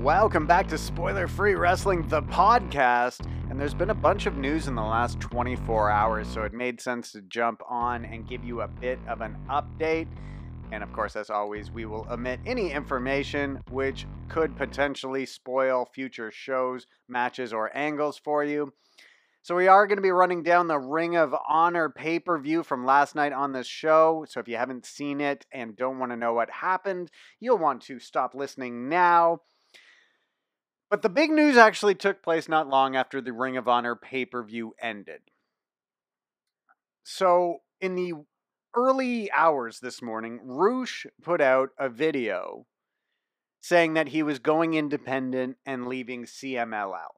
Welcome back to Spoiler Free Wrestling, the podcast. And there's been a bunch of news in the last 24 hours, so it made sense to jump on and give you a bit of an update. And of course, as always, we will omit any information which could potentially spoil future shows, matches, or angles for you. So, we are going to be running down the Ring of Honor pay per view from last night on this show. So, if you haven't seen it and don't want to know what happened, you'll want to stop listening now. But the big news actually took place not long after the Ring of Honor pay per view ended. So, in the early hours this morning, Rush put out a video saying that he was going independent and leaving CMLL.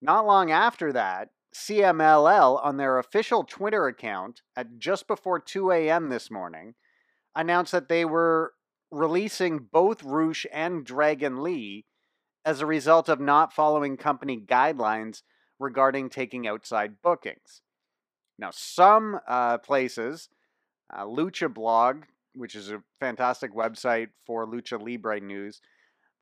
Not long after that, CMLL on their official Twitter account at just before 2 a.m. this morning announced that they were releasing both Rush and Dragon Lee as a result of not following company guidelines regarding taking outside bookings. Now, some uh, places, uh, Lucha Blog, which is a fantastic website for Lucha Libre news,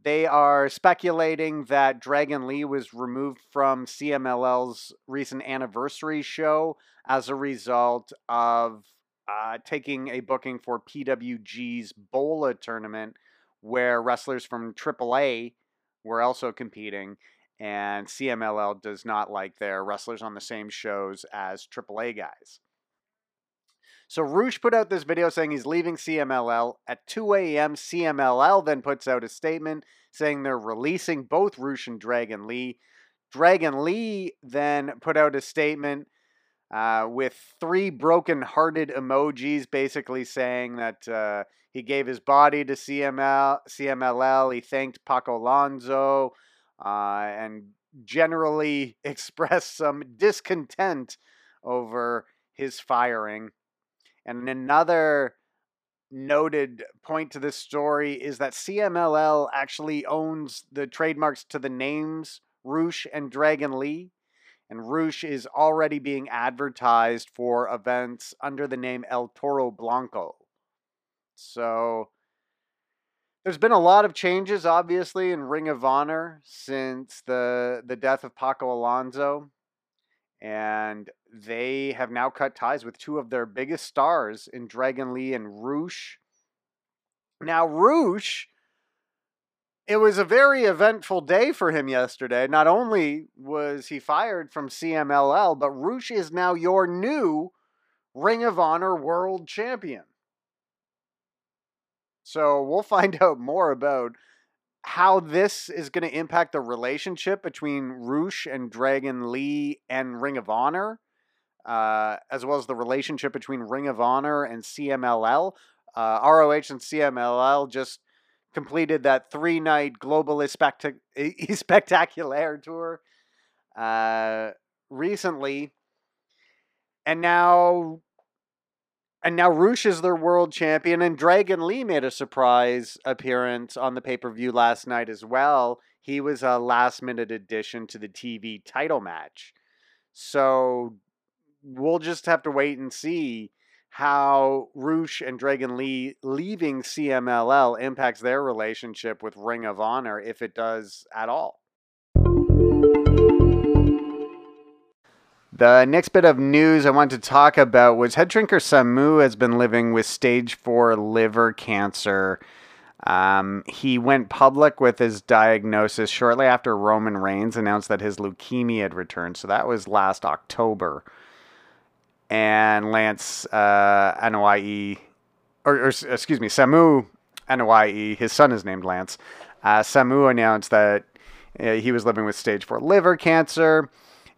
they are speculating that Dragon Lee was removed from CMLL's recent anniversary show as a result of uh, taking a booking for PWG's Bola tournament, where wrestlers from AAA were also competing, and CMLL does not like their wrestlers on the same shows as AAA guys. So Rush put out this video saying he's leaving CMLL. At 2 a.m., CMLL then puts out a statement saying they're releasing both Rush and Dragon Lee. Dragon Lee then put out a statement uh, with three broken hearted emojis, basically saying that uh, he gave his body to CML, CMLL. He thanked Paco Alonso uh, and generally expressed some discontent over his firing. And another noted point to this story is that CMLL actually owns the trademarks to the names Rush and Dragon Lee. And Rush is already being advertised for events under the name El Toro Blanco. So there's been a lot of changes, obviously, in Ring of Honor since the the death of Paco Alonso, and they have now cut ties with two of their biggest stars in Dragon Lee and Rush. Now, Rush, it was a very eventful day for him yesterday. Not only was he fired from CMLL, but Rush is now your new Ring of Honor World Champion. So we'll find out more about how this is going to impact the relationship between Rush and Dragon Lee and Ring of Honor, uh, as well as the relationship between Ring of Honor and CMLL. Uh, ROH and CMLL just completed that three night Globalist spectac- Spectacular tour uh, recently. And now and now Rush is their world champion, and Dragon Lee made a surprise appearance on the pay per view last night as well. He was a last minute addition to the TV title match. So we'll just have to wait and see how Rush and Dragon Lee leaving CMLL impacts their relationship with Ring of Honor, if it does at all. The next bit of news I wanted to talk about was Headshrinker Samu has been living with stage four liver cancer. Um, he went public with his diagnosis shortly after Roman Reigns announced that his leukemia had returned. So that was last October. And Lance uh, or, or, excuse me, Samu Anoa'i, his son is named Lance. Uh, Samu announced that uh, he was living with stage four liver cancer.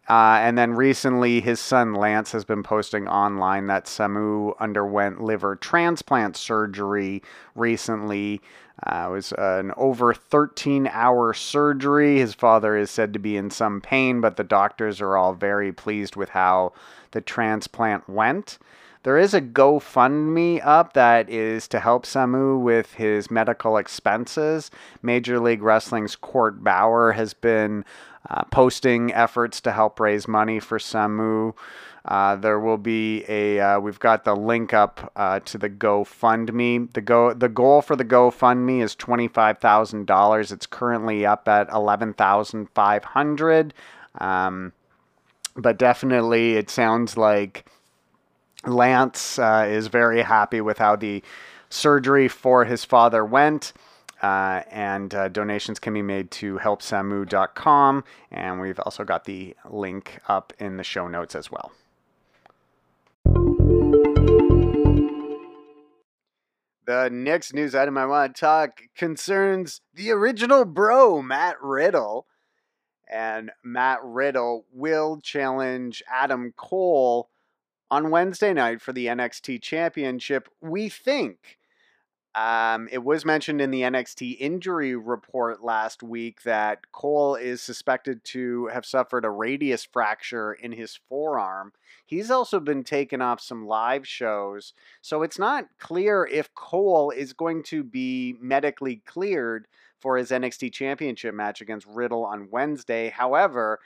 Uh, and then recently, his son Lance has been posting online that Samu underwent liver transplant surgery recently. Uh, it was an over 13 hour surgery. His father is said to be in some pain, but the doctors are all very pleased with how the transplant went. There is a GoFundMe up that is to help Samu with his medical expenses. Major League Wrestling's Court Bauer has been uh, posting efforts to help raise money for Samu. Uh, there will be a. Uh, we've got the link up uh, to the GoFundMe. The go. The goal for the GoFundMe is twenty five thousand dollars. It's currently up at eleven thousand five hundred. Um, but definitely, it sounds like Lance uh, is very happy with how the surgery for his father went. Uh, and uh, donations can be made to helpsamu.com. And we've also got the link up in the show notes as well. The next news item I want to talk concerns the original bro, Matt Riddle. And Matt Riddle will challenge Adam Cole on Wednesday night for the NXT Championship, we think. Um, it was mentioned in the NXT injury report last week that Cole is suspected to have suffered a radius fracture in his forearm. He's also been taken off some live shows, so it's not clear if Cole is going to be medically cleared for his NXT championship match against Riddle on Wednesday. However,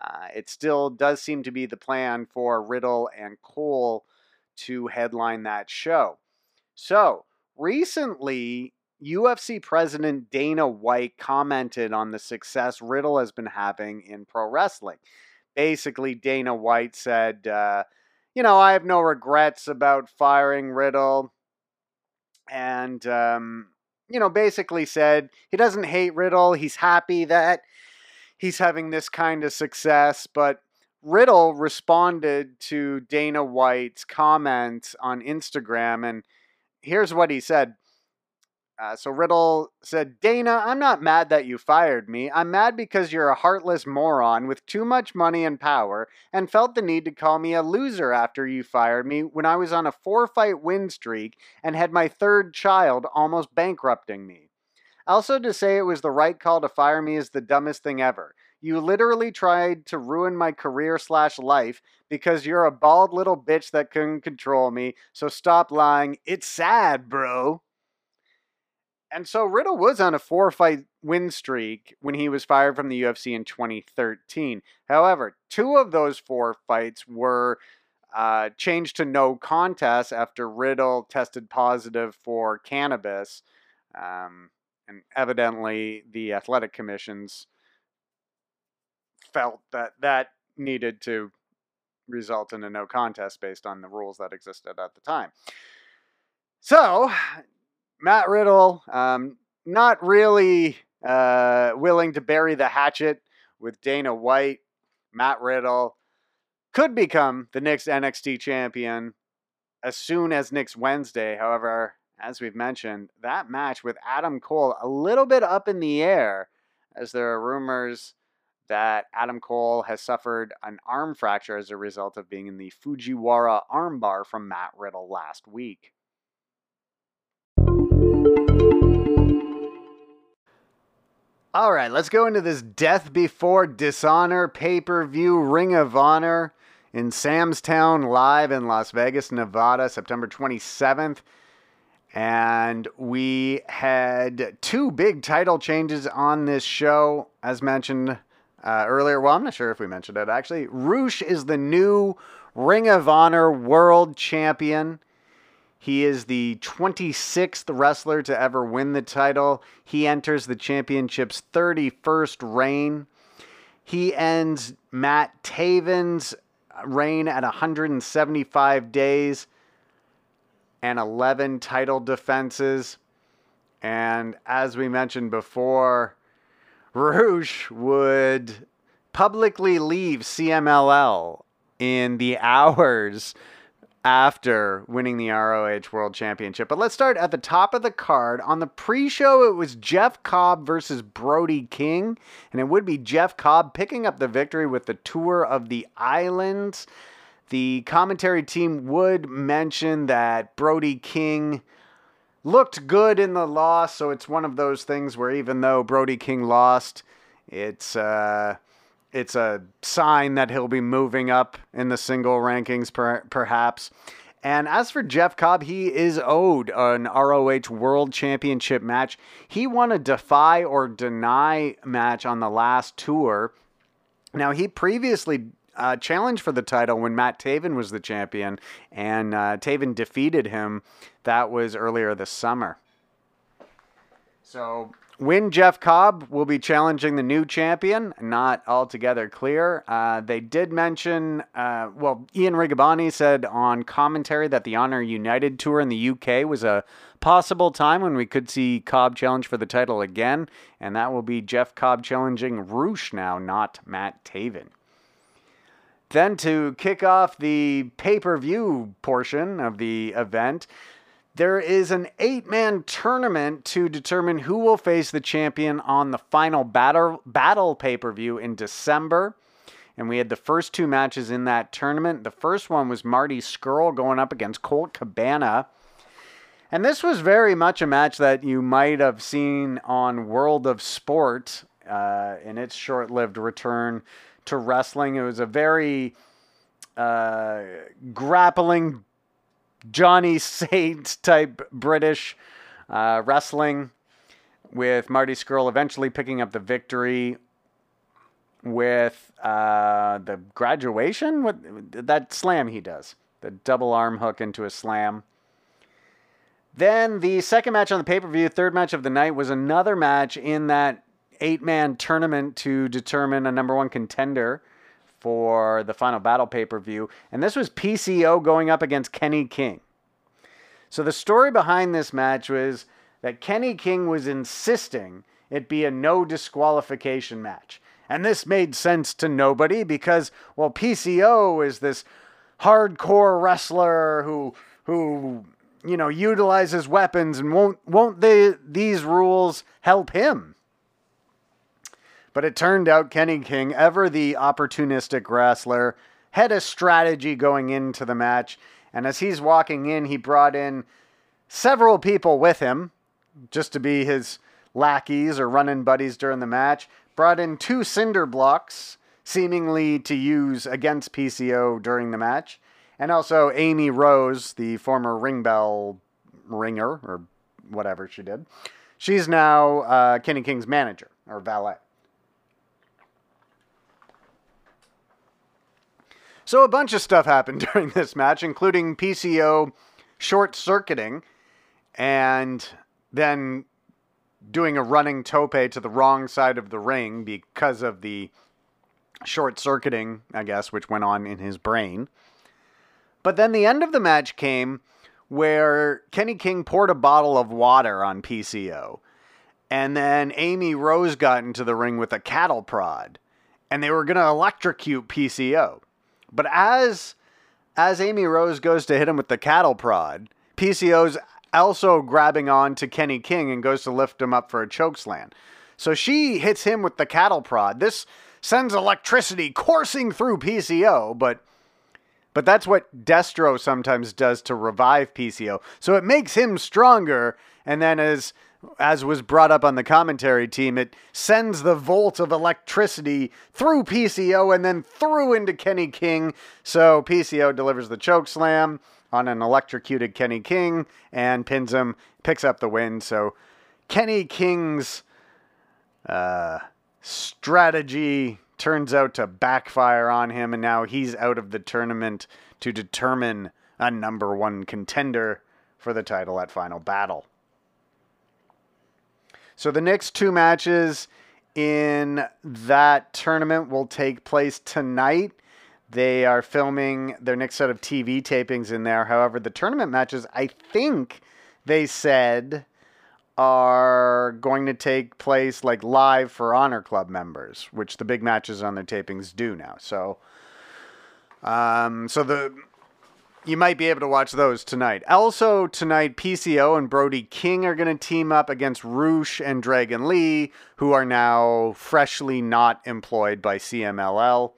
uh, it still does seem to be the plan for Riddle and Cole to headline that show. So, recently, UFC president Dana White commented on the success Riddle has been having in pro wrestling. Basically, Dana White said, uh, You know, I have no regrets about firing Riddle. And, um, you know, basically said he doesn't hate Riddle. He's happy that he's having this kind of success. But Riddle responded to Dana White's comments on Instagram, and here's what he said. Uh, so Riddle said, Dana, I'm not mad that you fired me. I'm mad because you're a heartless moron with too much money and power and felt the need to call me a loser after you fired me when I was on a four fight win streak and had my third child almost bankrupting me. Also, to say it was the right call to fire me is the dumbest thing ever. You literally tried to ruin my career slash life because you're a bald little bitch that couldn't control me. So stop lying. It's sad, bro. And so Riddle was on a four fight win streak when he was fired from the UFC in 2013. However, two of those four fights were uh, changed to no contest after Riddle tested positive for cannabis. Um, and evidently, the athletic commissions felt that that needed to result in a no contest based on the rules that existed at the time. So, Matt Riddle, um, not really uh, willing to bury the hatchet with Dana White. Matt Riddle could become the next NXT champion as soon as next Wednesday. However, as we've mentioned, that match with Adam Cole a little bit up in the air as there are rumors that Adam Cole has suffered an arm fracture as a result of being in the Fujiwara armbar from Matt Riddle last week. All right, let's go into this Death Before Dishonor pay per view Ring of Honor in Sam's Town live in Las Vegas, Nevada, September 27th. And we had two big title changes on this show, as mentioned uh, earlier. Well, I'm not sure if we mentioned it actually. Rush is the new Ring of Honor World Champion. He is the 26th wrestler to ever win the title. He enters the championship's 31st reign. He ends Matt Taven's reign at 175 days and 11 title defenses. And as we mentioned before, Rush would publicly leave CMLL in the hours after winning the ROH World Championship. But let's start at the top of the card. On the pre show, it was Jeff Cobb versus Brody King, and it would be Jeff Cobb picking up the victory with the Tour of the Islands. The commentary team would mention that Brody King looked good in the loss, so it's one of those things where even though Brody King lost, it's uh, it's a sign that he'll be moving up in the single rankings, per- perhaps. And as for Jeff Cobb, he is owed an ROH World Championship match. He won a defy or deny match on the last tour. Now, he previously uh, challenge for the title when Matt Taven was the champion, and uh, Taven defeated him. That was earlier this summer. So when Jeff Cobb will be challenging the new champion, not altogether clear. Uh, they did mention, uh, well, Ian Riccaboni said on commentary that the Honor United tour in the UK was a possible time when we could see Cobb challenge for the title again, and that will be Jeff Cobb challenging Rush now, not Matt Taven. Then to kick off the pay per view portion of the event, there is an eight man tournament to determine who will face the champion on the final battle, battle pay per view in December. And we had the first two matches in that tournament. The first one was Marty Scurll going up against Colt Cabana. And this was very much a match that you might have seen on World of Sport uh, in its short lived return to wrestling. It was a very uh, grappling Johnny Saint type British uh, wrestling, with Marty Scurll eventually picking up the victory with uh, the graduation. What that slam he does, the double arm hook into a slam. Then the second match on the pay per view, third match of the night, was another match in that eight man tournament to determine a number one contender for the final battle pay per view. And this was PCO going up against Kenny King. So the story behind this match was that Kenny King was insisting it be a no disqualification match. And this made sense to nobody because, well, PCO is this hardcore wrestler who who you know utilizes weapons and won't won't they these rules help him but it turned out Kenny King, ever the opportunistic wrestler, had a strategy going into the match. And as he's walking in, he brought in several people with him just to be his lackeys or running buddies during the match. Brought in two cinder blocks, seemingly to use against PCO during the match. And also Amy Rose, the former ring bell ringer or whatever she did. She's now uh, Kenny King's manager or valet. So a bunch of stuff happened during this match, including PCO short circuiting and then doing a running tope to the wrong side of the ring because of the short circuiting, I guess, which went on in his brain. But then the end of the match came where Kenny King poured a bottle of water on PCO. And then Amy Rose got into the ring with a cattle prod. And they were going to electrocute PCO. But as as Amy Rose goes to hit him with the cattle prod, PCO's also grabbing on to Kenny King and goes to lift him up for a choke slam. So she hits him with the cattle prod. This sends electricity coursing through PCO, but but that's what Destro sometimes does to revive PCO. So it makes him stronger and then as as was brought up on the commentary team, it sends the volt of electricity through PCO and then through into Kenny King. So PCO delivers the choke slam on an electrocuted Kenny King and pins him, picks up the win. So Kenny King's uh, strategy turns out to backfire on him, and now he's out of the tournament to determine a number one contender for the title at Final Battle. So the next two matches in that tournament will take place tonight. They are filming their next set of TV tapings in there. However, the tournament matches, I think they said, are going to take place like live for Honor Club members, which the big matches on their tapings do now. So, um, so the you might be able to watch those tonight. Also, tonight, PCO and Brody King are going to team up against Rush and Dragon Lee, who are now freshly not employed by CMLL.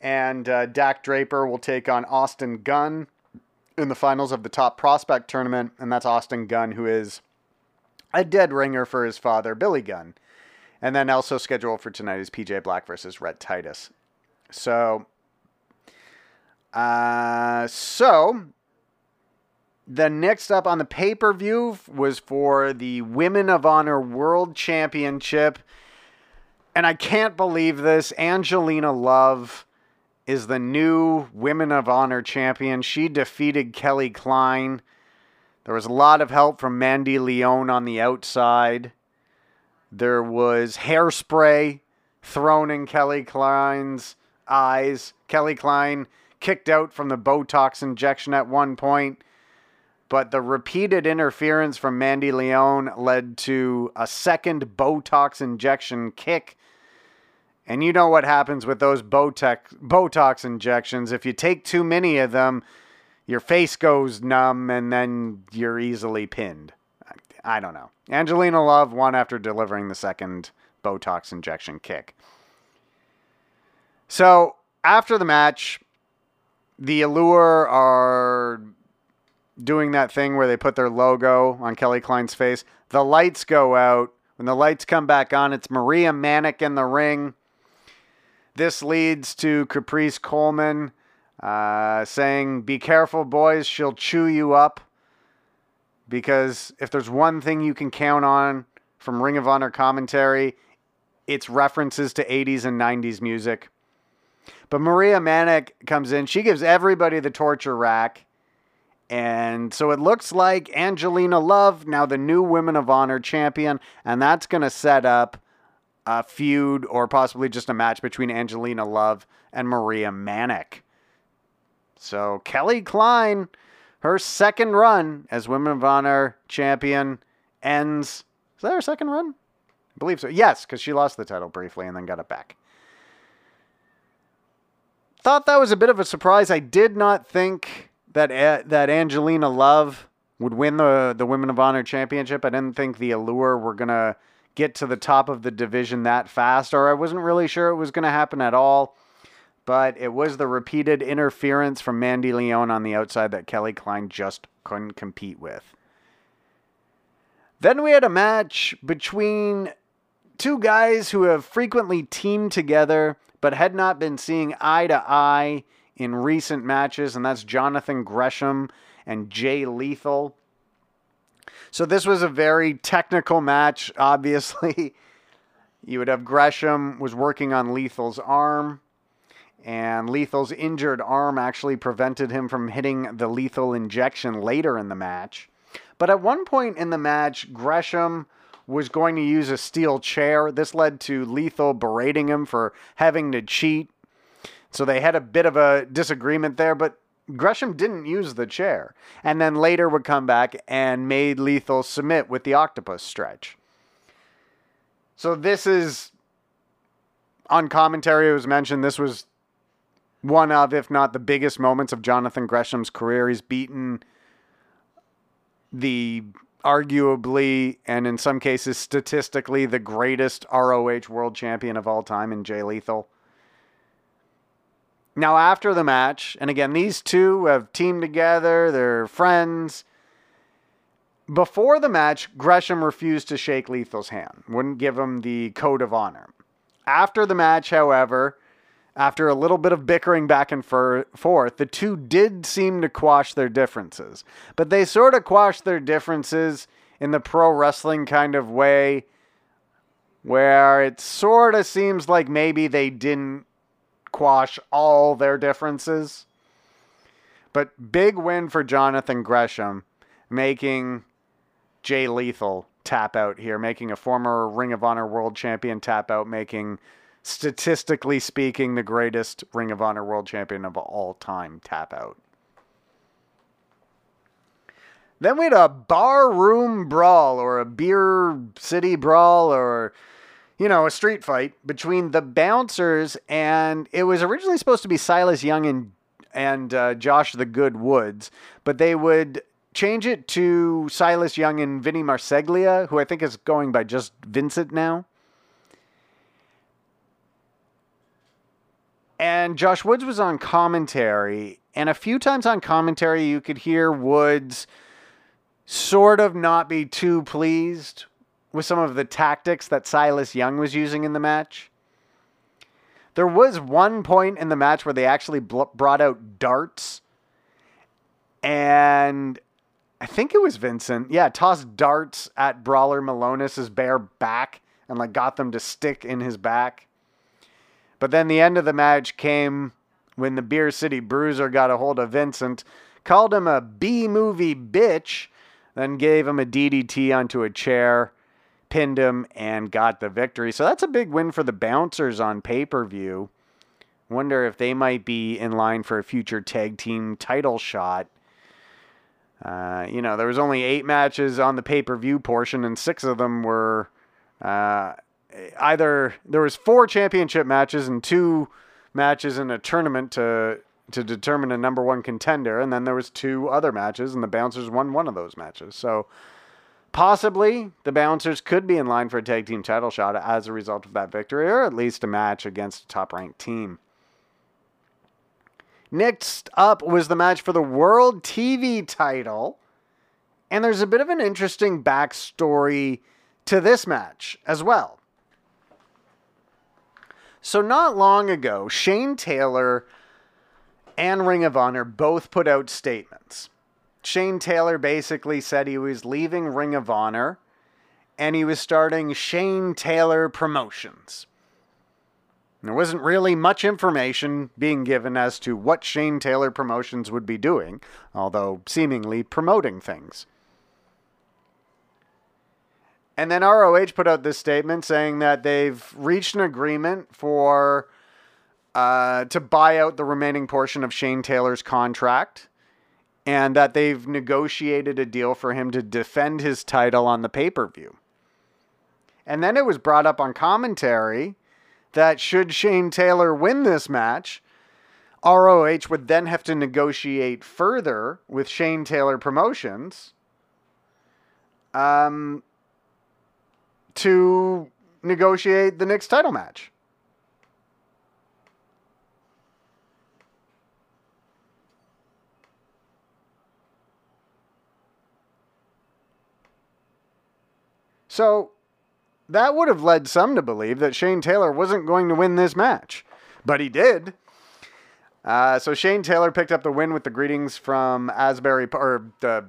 And uh, Dak Draper will take on Austin Gunn in the finals of the Top Prospect tournament. And that's Austin Gunn, who is a dead ringer for his father, Billy Gunn. And then also scheduled for tonight is PJ Black versus Rhett Titus. So uh, so the next up on the pay per view was for the Women of Honor World Championship. And I can't believe this. Angelina Love is the new Women of Honor champion. She defeated Kelly Klein. There was a lot of help from Mandy Leon on the outside. There was hairspray thrown in Kelly Klein's eyes. Kelly Klein kicked out from the Botox injection at one point, but the repeated interference from Mandy Leon led to a second Botox injection kick. And you know what happens with those Botox, Botox injections. If you take too many of them, your face goes numb and then you're easily pinned. I don't know. Angelina Love won after delivering the second Botox injection kick. So after the match, the Allure are doing that thing where they put their logo on Kelly Klein's face. The lights go out. When the lights come back on, it's Maria Manic in the ring. This leads to Caprice Coleman uh, saying, Be careful, boys, she'll chew you up. Because if there's one thing you can count on from Ring of Honor commentary, it's references to 80s and 90s music. But Maria Manic comes in. She gives everybody the torture rack. And so it looks like Angelina Love, now the new Women of Honor champion, and that's going to set up a feud or possibly just a match between Angelina Love and Maria Manic. So Kelly Klein, her second run as Women of Honor champion ends. Is that her second run? I believe so. Yes, because she lost the title briefly and then got it back. Thought that was a bit of a surprise. I did not think that that Angelina Love would win the the Women of Honor championship. I didn't think the Allure were gonna get to the top of the division that fast, or I wasn't really sure it was gonna happen at all. But it was the repeated interference from Mandy Leon on the outside that Kelly Klein just couldn't compete with. Then we had a match between two guys who have frequently teamed together but had not been seeing eye to eye in recent matches, and that's Jonathan Gresham and Jay Lethal. So this was a very technical match, obviously. You would have Gresham was working on Lethal's arm, and Lethal's injured arm actually prevented him from hitting the lethal injection later in the match. But at one point in the match, Gresham was going to use a steel chair. This led to Lethal berating him for having to cheat. So they had a bit of a disagreement there, but Gresham didn't use the chair. And then later would come back and made Lethal submit with the octopus stretch. So this is on commentary, it was mentioned this was one of, if not the biggest moments of Jonathan Gresham's career. He's beaten the arguably and in some cases statistically the greatest ROH world champion of all time in Jay Lethal. Now, after the match, and again, these two have teamed together, they're friends. Before the match, Gresham refused to shake Lethal's hand, wouldn't give him the code of honor. After the match, however, after a little bit of bickering back and forth, the two did seem to quash their differences. But they sort of quashed their differences in the pro wrestling kind of way, where it sort of seems like maybe they didn't quash all their differences. But big win for Jonathan Gresham, making Jay Lethal tap out here, making a former Ring of Honor world champion tap out, making statistically speaking, the greatest Ring of Honor World Champion of all time tap out. Then we had a bar room brawl or a beer city brawl or, you know, a street fight between the bouncers and it was originally supposed to be Silas Young and and uh, Josh the Good Woods, but they would change it to Silas Young and Vinny Marseglia, who I think is going by just Vincent now. And Josh Woods was on commentary, and a few times on commentary, you could hear Woods sort of not be too pleased with some of the tactics that Silas Young was using in the match. There was one point in the match where they actually bl- brought out darts, and I think it was Vincent. Yeah, tossed darts at Brawler Milonas's bare back and like got them to stick in his back. But then the end of the match came when the Beer City Bruiser got a hold of Vincent, called him a B movie bitch, then gave him a DDT onto a chair, pinned him, and got the victory. So that's a big win for the Bouncers on pay per view. Wonder if they might be in line for a future tag team title shot. Uh, you know, there was only eight matches on the pay per view portion, and six of them were uh, either there was four championship matches and two matches in a tournament to to determine a number one contender, and then there was two other matches, and the Bouncers won one of those matches. So possibly the Bouncers could be in line for a tag team title shot as a result of that victory, or at least a match against a top ranked team. Next up was the match for the World TV title. And there's a bit of an interesting backstory to this match as well. So, not long ago, Shane Taylor and Ring of Honor both put out statements. Shane Taylor basically said he was leaving Ring of Honor and he was starting Shane Taylor Promotions. There wasn't really much information being given as to what Shane Taylor Promotions would be doing, although seemingly promoting things. And then ROH put out this statement saying that they've reached an agreement for uh, to buy out the remaining portion of Shane Taylor's contract, and that they've negotiated a deal for him to defend his title on the pay per view. And then it was brought up on commentary that should Shane Taylor win this match, ROH would then have to negotiate further with Shane Taylor Promotions. Um, to negotiate the next title match. So that would have led some to believe that Shane Taylor wasn't going to win this match, but he did. Uh, so Shane Taylor picked up the win with the greetings from Asbury or the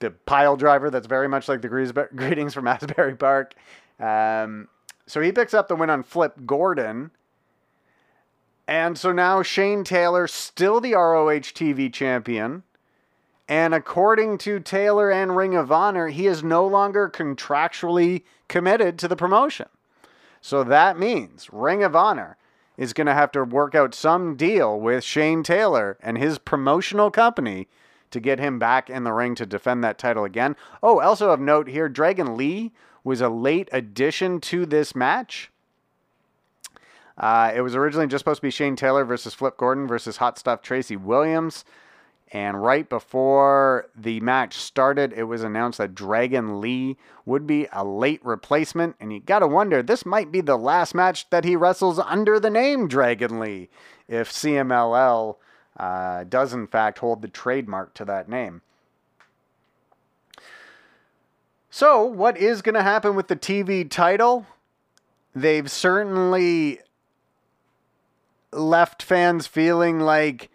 the pile driver that's very much like the greetings from Asbury Park. Um, so he picks up the win on Flip Gordon. And so now Shane Taylor, still the ROH TV champion. And according to Taylor and Ring of Honor, he is no longer contractually committed to the promotion. So that means Ring of Honor is going to have to work out some deal with Shane Taylor and his promotional company to get him back in the ring to defend that title again. Oh, also of note here, Dragon Lee was a late addition to this match. Uh, it was originally just supposed to be Shane Taylor versus Flip Gordon versus Hot Stuff Tracy Williams. And right before the match started, it was announced that Dragon Lee would be a late replacement. And you gotta wonder, this might be the last match that he wrestles under the name Dragon Lee if CMLL uh, does in fact hold the trademark to that name. So, what is going to happen with the TV title? They've certainly left fans feeling like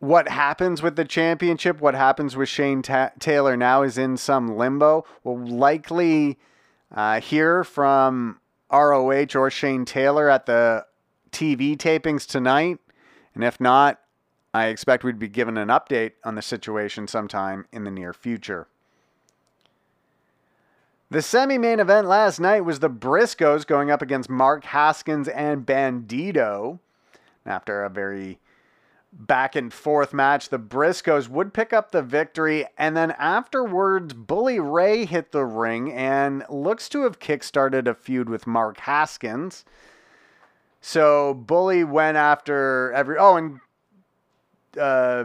what happens with the championship, what happens with Shane Ta- Taylor now is in some limbo. We'll likely uh, hear from ROH or Shane Taylor at the TV tapings tonight. And if not, I expect we'd be given an update on the situation sometime in the near future. The semi main event last night was the Briscoes going up against Mark Haskins and Bandito. After a very back and forth match, the Briscoes would pick up the victory, and then afterwards, Bully Ray hit the ring and looks to have kickstarted a feud with Mark Haskins. So Bully went after every. Oh, and uh,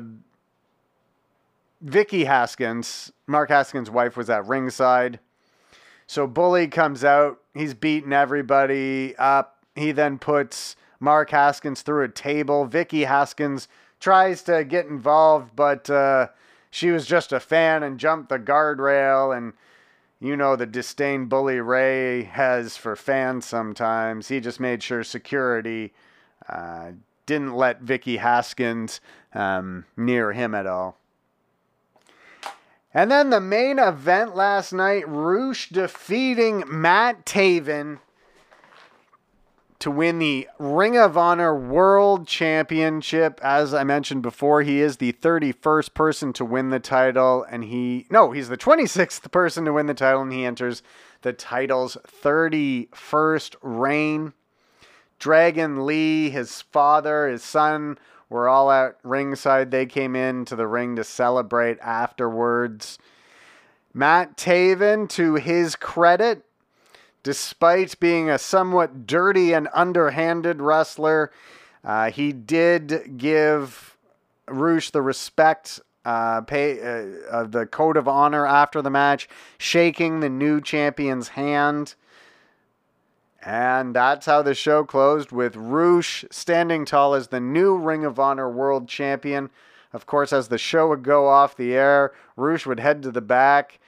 Vicky Haskins, Mark Haskins' wife, was at ringside. So Bully comes out. He's beating everybody up. He then puts Mark Haskins through a table. Vicky Haskins tries to get involved, but uh, she was just a fan and jumped the guardrail and you know the disdain Bully Ray has for fans sometimes. He just made sure security uh, didn't let Vicky Haskins um, near him at all. And then the main event last night Rush defeating Matt Taven to win the Ring of Honor World Championship. As I mentioned before, he is the 31st person to win the title, and he, no, he's the 26th person to win the title, and he enters the title's 31st reign. Dragon Lee, his father, his son were all at ringside. They came in to the ring to celebrate afterwards. Matt Taven, to his credit, despite being a somewhat dirty and underhanded wrestler, uh, he did give Rush the respect, uh, pay uh, the code of honor after the match, shaking the new champion's hand. And that's how the show closed with Rush standing tall as the new Ring of Honor World Champion. Of course, as the show would go off the air, Rush would head to the back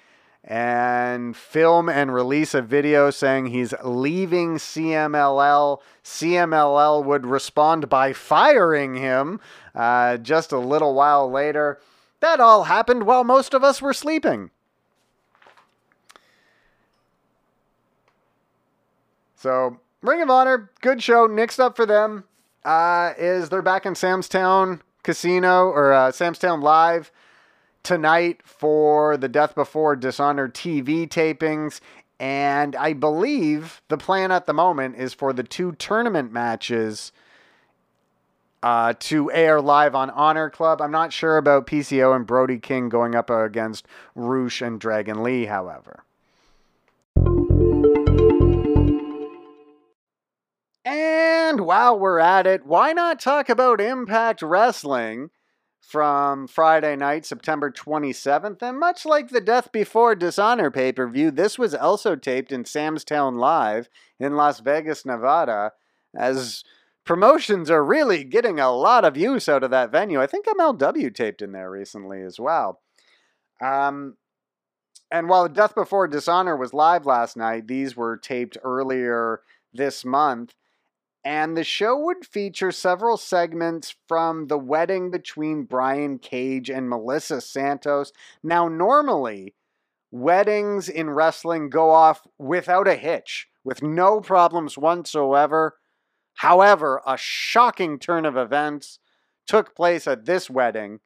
and film and release a video saying he's leaving CMLL. CMLL would respond by firing him uh, just a little while later. That all happened while most of us were sleeping. So, Ring of Honor, good show. Next up for them uh, is they're back in Sam's Town Casino or uh, Sam's Town Live tonight for the Death Before Dishonor TV tapings. And I believe the plan at the moment is for the two tournament matches uh, to air live on Honor Club. I'm not sure about PCO and Brody King going up against Rush and Dragon Lee, however. And while we're at it, why not talk about Impact Wrestling? From Friday night, September 27th. And much like the Death Before Dishonor pay per view, this was also taped in Sam's Town Live in Las Vegas, Nevada, as promotions are really getting a lot of use out of that venue. I think MLW taped in there recently as well. Um, and while Death Before Dishonor was live last night, these were taped earlier this month. And the show would feature several segments from the wedding between Brian Cage and Melissa Santos. Now, normally, weddings in wrestling go off without a hitch, with no problems whatsoever. However, a shocking turn of events took place at this wedding.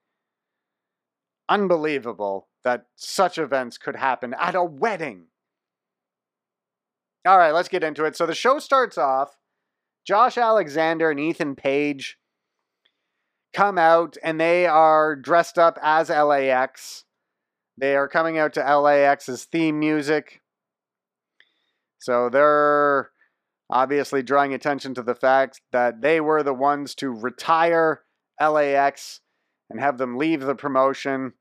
Unbelievable that such events could happen at a wedding. All right, let's get into it. So the show starts off Josh Alexander and Ethan Page come out and they are dressed up as LAX. They are coming out to LAX's theme music. So they're obviously drawing attention to the fact that they were the ones to retire LAX and have them leave the promotion.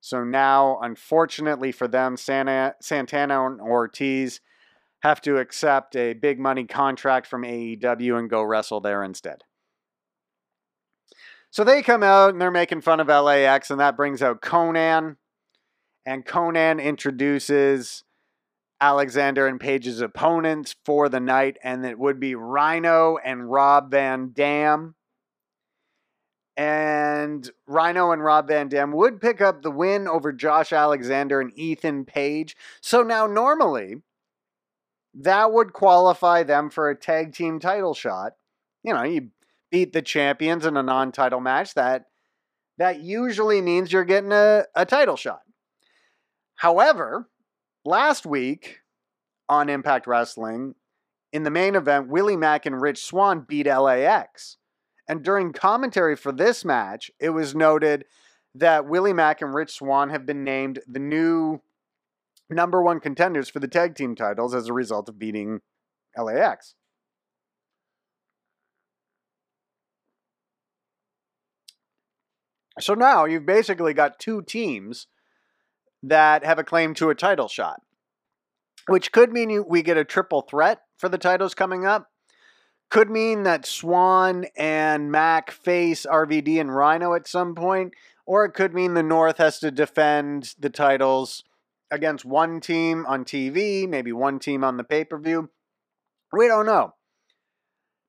So now, unfortunately for them, Santa, Santana and Ortiz have to accept a big money contract from AEW and go wrestle there instead. So they come out and they're making fun of LAX, and that brings out Konnan. And Konnan introduces Alexander and Page's opponents for the night, and it would be Rhino and Rob Van Dam. And Rhino and Rob Van Dam would pick up the win over Josh Alexander and Ethan Page. So now, normally, that would qualify them for a tag team title shot. You know, you beat the champions in a non-title match. That that usually means you're getting a, a title shot. However, last week on Impact Wrestling, in the main event, Willie Mack and Rich Swann beat LAX. And during commentary for this match, it was noted that Willie Mack and Rich Swann have been named the new number one contenders for the tag team titles as a result of beating LAX. So now you've basically got two teams that have a claim to a title shot, which could mean you, we get a triple threat for the titles coming up. Could mean that Swann and Mack face RVD and Rhino at some point, or it could mean the North has to defend the titles against one team on TV, maybe one team on the pay per view. We don't know.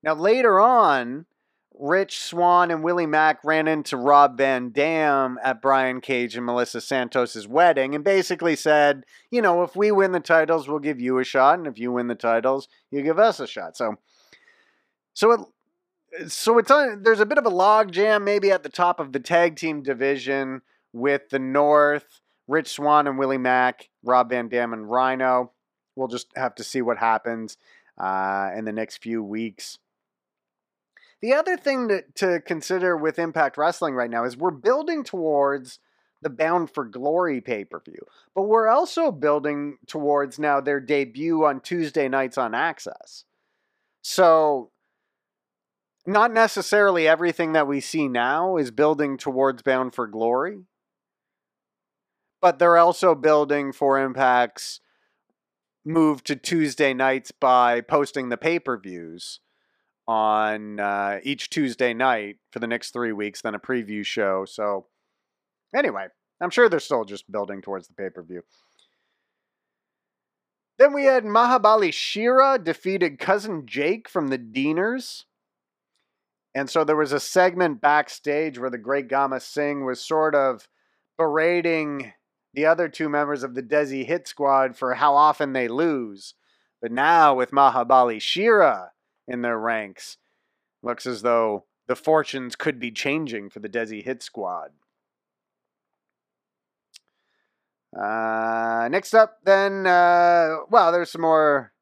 Now, later on, Rich Swann and Willie Mack ran into Rob Van Dam at Brian Cage and Melissa Santos' wedding and basically said, you know, if we win the titles, we'll give you a shot. And if you win the titles, you give us a shot. So So it so it's on there's a bit of a log jam maybe at the top of the tag team division with the North, Rich Swann and Willie Mack, Rob Van Dam and Rhino. We'll just have to see what happens uh, in the next few weeks. The other thing to, to consider with Impact Wrestling right now is we're building towards the Bound for Glory pay per view, but we're also building towards now their debut on Tuesday nights on Access. So, not necessarily everything that we see now is building towards Bound for Glory, but they're also building for Impact's move to Tuesday nights by posting the pay per views on uh, each Tuesday night for the next three weeks, then a preview show. So, anyway, I'm sure they're still just building towards the pay per view. Then we had Mahabali Shera defeated cousin Jake from the Deners. And so there was a segment backstage where the great Gama Singh was sort of berating the other two members of the Desi Hit Squad for how often they lose. But now with Mahabali Shera in their ranks. Looks as though the fortunes could be changing for the Desi Hit Squad. Uh, next up, then, uh, well, there's some more,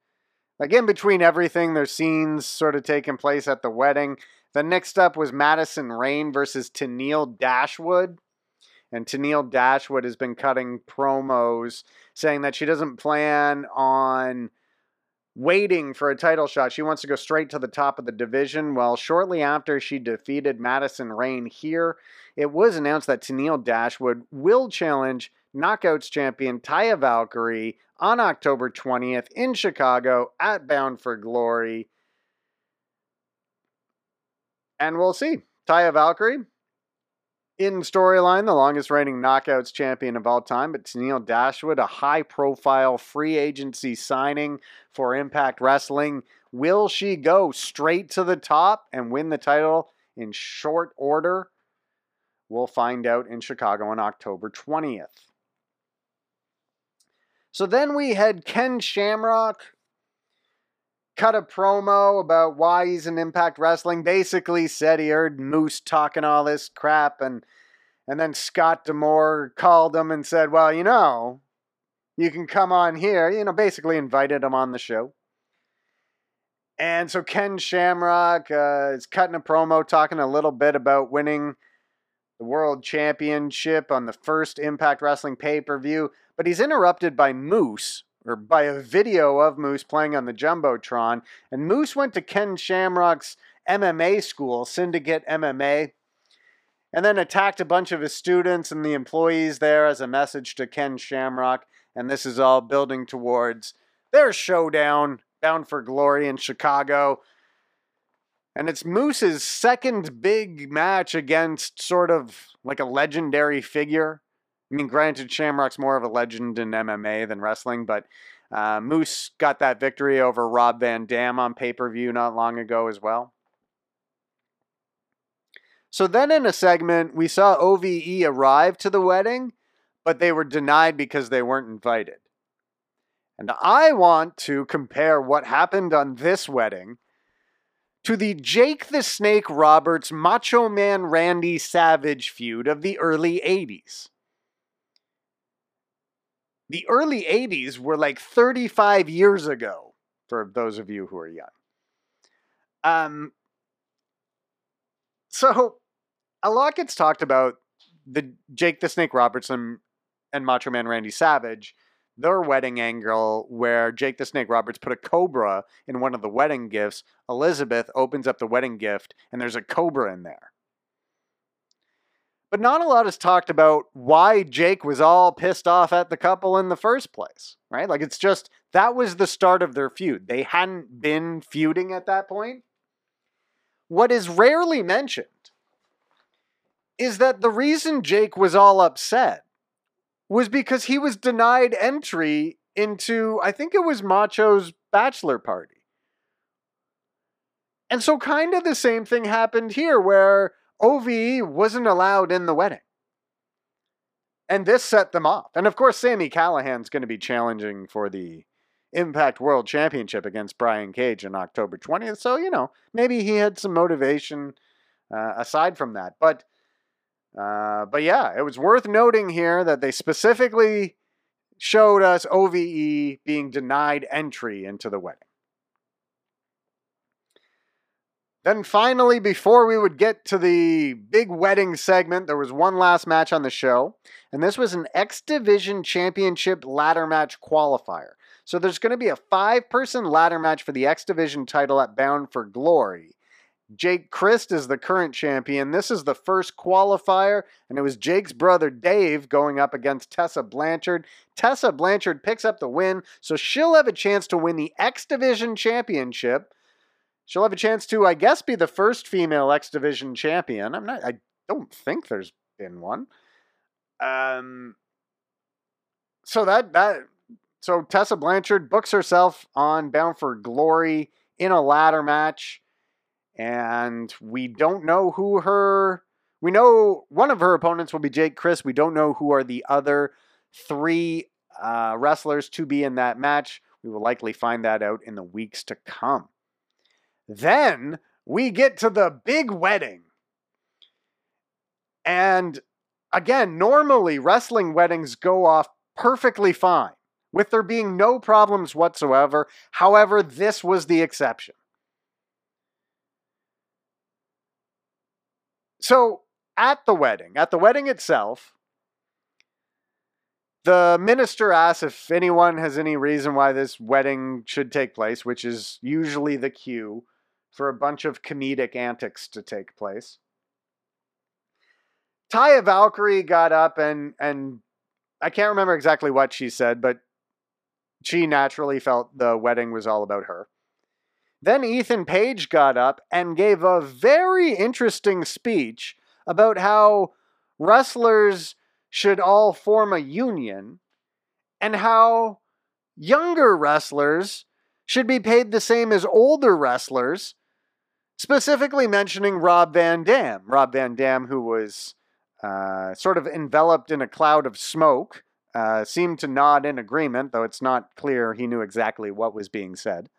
like in between everything, there's scenes sort of taking place at the wedding. The next up was Madison Rayne versus Tenille Dashwood. And Tenille Dashwood has been cutting promos saying that she doesn't plan on waiting for a title shot. She wants to go straight to the top of the division. Well, shortly after she defeated Madison Rayne here, it was announced that Tenille Dashwood will challenge Knockouts champion Taya Valkyrie on October 20th in Chicago at Bound for Glory. And we'll see. Taya Valkyrie in storyline, the longest reigning knockouts champion of all time, but Tenille Dashwood, a high profile free agency signing for Impact Wrestling. Will she go straight to the top and win the title in short order? We'll find out in Chicago on October 20th. So then we had Ken Shamrock cut a promo about why he's in Impact Wrestling. Basically said he heard Moose talking all this crap and and then Scott D'Amore called him and said, "Well, you know, you can come on here." You know, basically invited him on the show. And so Ken Shamrock uh, is cutting a promo talking a little bit about winning the World Championship on the first Impact Wrestling pay per view, but he's interrupted by Moose, or by a video of Moose playing on the Jumbotron. And Moose went to Ken Shamrock's MMA school, Syndicate MMA, and then attacked a bunch of his students and the employees there as a message to Ken Shamrock. And this is all building towards their showdown, bound for glory in Chicago. And it's Moose's second big match against sort of like a legendary figure. I mean, granted, Shamrock's more of a legend in MMA than wrestling, but uh, Moose got that victory over Rob Van Dam on pay per view not long ago as well. So then in a segment, we saw OVE arrive to the wedding, but they were denied because they weren't invited. And I want to compare what happened on this wedding to the Jake the Snake Roberts Macho Man Randy Savage feud of the early 80s the early 80s were like 35 years ago for those of you who are young. Um, so a lot gets talked about the Jake the Snake Robertson and Macho Man Randy Savage, their wedding angle where Jake the Snake Roberts put a cobra in one of the wedding gifts. Elizabeth opens up the wedding gift and there's a cobra in there. But not a lot is talked about why Jake was all pissed off at the couple in the first place, right? Like it's just that was the start of their feud. They hadn't been feuding at that point. What is rarely mentioned is that the reason Jake was all upset was because he was denied entry into, I think it was Macho's bachelor party. And so, kind of the same thing happened here where OVE wasn't allowed in the wedding. And this set them off. And of course, Sami Callihan's going to be challenging for the Impact World Championship against Brian Cage on October 20th. So, you know, maybe he had some motivation uh, aside from that. But uh, but yeah, it was worth noting here that they specifically showed us OVE being denied entry into the wedding. Then finally, before we would get to the big wedding segment, there was one last match on the show, and this was an X Division Championship ladder match qualifier. So there's going to be a five person ladder match for the X Division title at Bound for Glory. Jake Crist is the current champion. This is the first qualifier, and it was Jake's brother Dave going up against Tessa Blanchard. Tessa Blanchard picks up the win, so she'll have a chance to win the X Division Championship. She'll have a chance to, I guess, be the first female X Division champion. I'm not. I don't think there's been one. Um. So that that so Tessa Blanchard books herself on Bound for Glory in a ladder match and we don't know who her. We know one of her opponents will be Jake Crist. We don't know who are the other three uh, wrestlers to be in that match. We will likely find that out in the weeks to come. Then we get to the big wedding. And again, normally wrestling weddings go off perfectly fine, with there being no problems whatsoever. However, this was the exception. So at the wedding, at the wedding itself, the minister asks if anyone has any reason why this wedding should take place, which is usually the cue for a bunch of comedic antics to take place. Taya Valkyrie got up and and I can't remember exactly what she said, but she naturally felt the wedding was all about her. Then Ethan Page got up and gave a very interesting speech about how wrestlers should all form a union and how younger wrestlers should be paid the same as older wrestlers, specifically mentioning Rob Van Dam. Rob Van Dam, who was uh, sort of enveloped in a cloud of smoke, uh, seemed to nod in agreement, though it's not clear he knew exactly what was being said.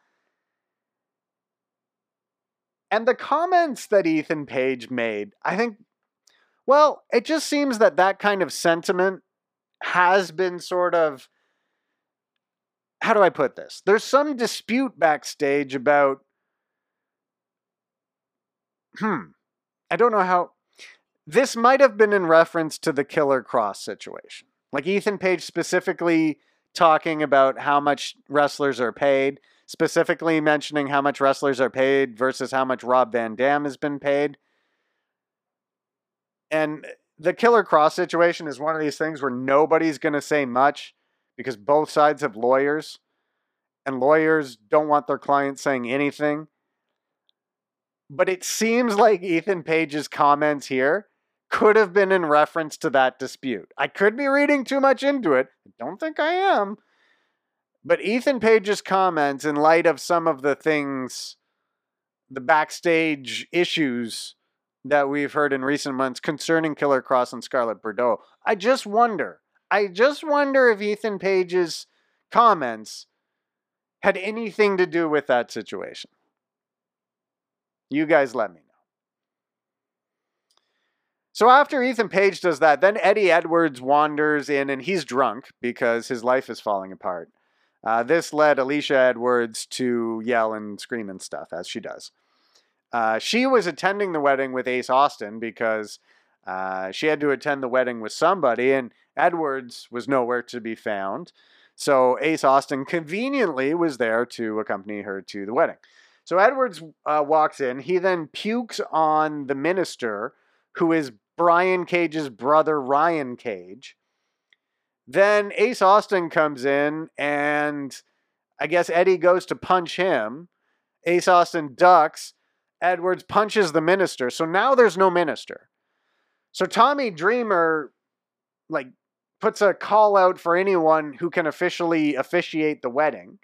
And the comments that Ethan Page made, I think, well, it just seems that that kind of sentiment has been sort of. How do I put this? There's some dispute backstage about. Hmm. I don't know how. This might have been in reference to the Killer Kross situation. Like Ethan Page specifically talking about how much wrestlers are paid specifically mentioning how much wrestlers are paid versus how much Rob Van Dam has been paid. And the Killer Kross situation is one of these things where nobody's going to say much because both sides have lawyers, and lawyers don't want their clients saying anything. But it seems like Ethan Page's comments here could have been in reference to that dispute. I could be reading too much into it. I don't think I am. But Ethan Page's comments, in light of some of the things, the backstage issues that we've heard in recent months concerning Killer Kross and Scarlett Bordeaux, I just wonder. I just wonder if Ethan Page's comments had anything to do with that situation. You guys let me know. So after Ethan Page does that, then Eddie Edwards wanders in and he's drunk because his life is falling apart. Uh, this led Alisha Edwards to yell and scream and stuff, as she does. Uh, she was attending the wedding with Ace Austin because uh, she had to attend the wedding with somebody, and Edwards was nowhere to be found. So Ace Austin conveniently was there to accompany her to the wedding. So Edwards uh, walks in. He then pukes on the minister, who is Brian Cage's brother, Ryan Cage. Then Ace Austin comes in, and I guess Eddie goes to punch him. Ace Austin ducks. Edwards punches the minister. So now there's no minister. So Tommy Dreamer, like, puts a call out for anyone who can officially officiate the wedding.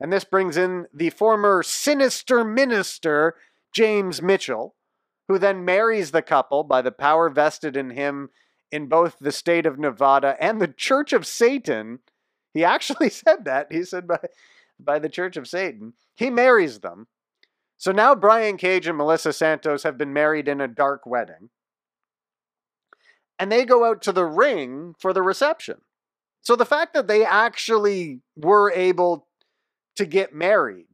And this brings in the former sinister minister, James Mitchell, who then marries the couple by the power vested in him in both the state of Nevada and the Church of Satan He actually said that. He said by, by the Church of Satan. He marries them. So now Brian Cage and Melissa Santos have been married in a dark wedding. And they go out to the ring for the reception. So the fact that they actually were able to get married,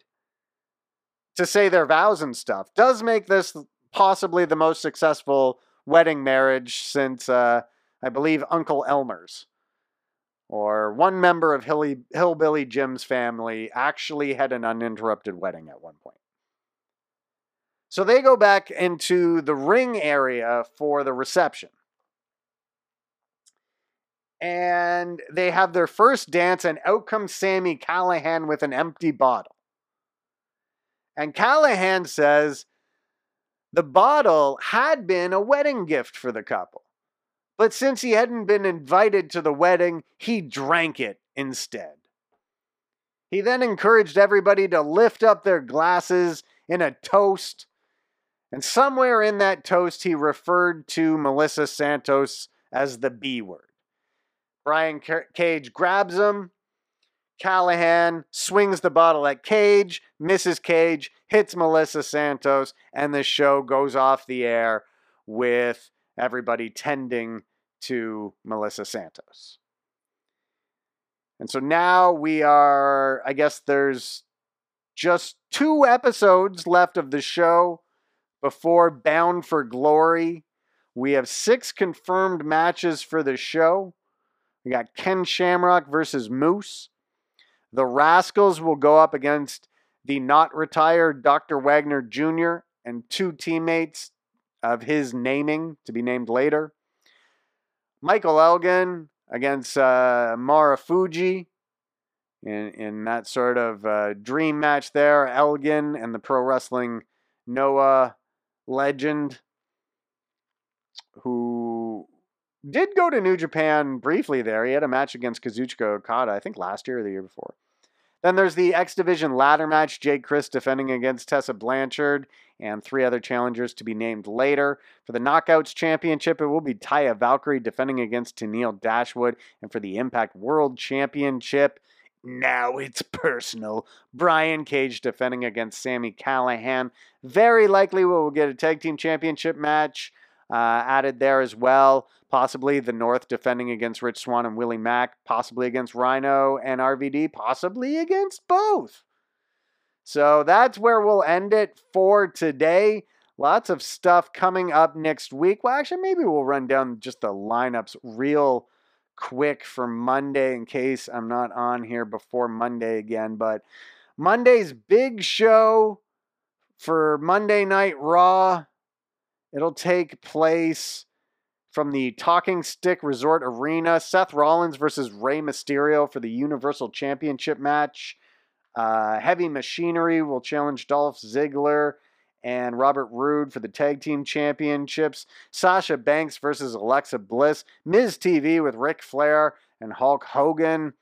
to say their vows and stuff, does make this possibly the most successful wedding marriage since, uh, I believe, Uncle Elmer's. Or one member of Hilly, Hillbilly Jim's family actually had an uninterrupted wedding at one point. So they go back into the ring area for the reception and they have their first dance, and out comes Sami Callihan with an empty bottle. And Callihan says the bottle had been a wedding gift for the couple. But since he hadn't been invited to the wedding, he drank it instead. He then encouraged everybody to lift up their glasses in a toast. And somewhere in that toast, he referred to Melissa Santos as the B word. Brian Cage grabs him. Callihan swings the bottle at Cage, misses Cage, hits Melissa Santos, and the show goes off the air with everybody tending to Melissa Santos. And so now we are, I guess there's just two episodes left of the show before Bound for Glory. We have six confirmed matches for the show. We got Ken Shamrock versus Moose. The Rascalz will go up against the not retired Dr. Wagner Jr. and two teammates of his naming to be named later. Michael Elgin against uh, Marufuji in, in that sort of uh, dream match there. Elgin and the pro wrestling Noah legend who did go to New Japan briefly there. He had a match against Kazuchika Okada, I think last year or the year before. Then there's the X Division ladder match, Jake Crist defending against Tessa Blanchard and three other challengers to be named later. For the Knockouts Championship, it will be Taya Valkyrie defending against Tenille Dashwood. And for the Impact World Championship, now it's personal. Brian Cage defending against Sami Callihan. Very likely we will get a tag team championship match uh, added there as well. Possibly the North defending against Rich Swann and Willie Mack, possibly against Rhino and RVD, possibly against both. So that's where we'll end it for today. Lots of stuff coming up next week. Well, actually, maybe we'll run down just the lineups real quick for Monday in case I'm not on here before Monday again. But Monday's big show for Monday Night Raw It'll take place from the Talking Stick Resort Arena. Seth Rollins versus Rey Mysterio for the Universal Championship match. Uh, Heavy Machinery will challenge Dolph Ziggler and Robert Roode for the Tag Team Championships. Sasha Banks versus Alexa Bliss. Miz TV with Ric Flair and Hulk Hogan.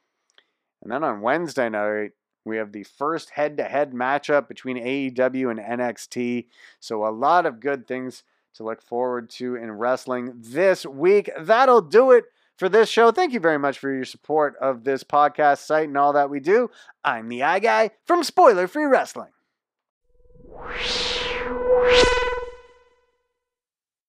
And then on Wednesday night, we have the first head to head matchup between AEW and NXT. So, a lot of good things to look forward to in wrestling this week. That'll do it for this show. Thank you very much for your support of this podcast site and all that we do. I'm the Eye Guy from Spoiler Free Wrestling.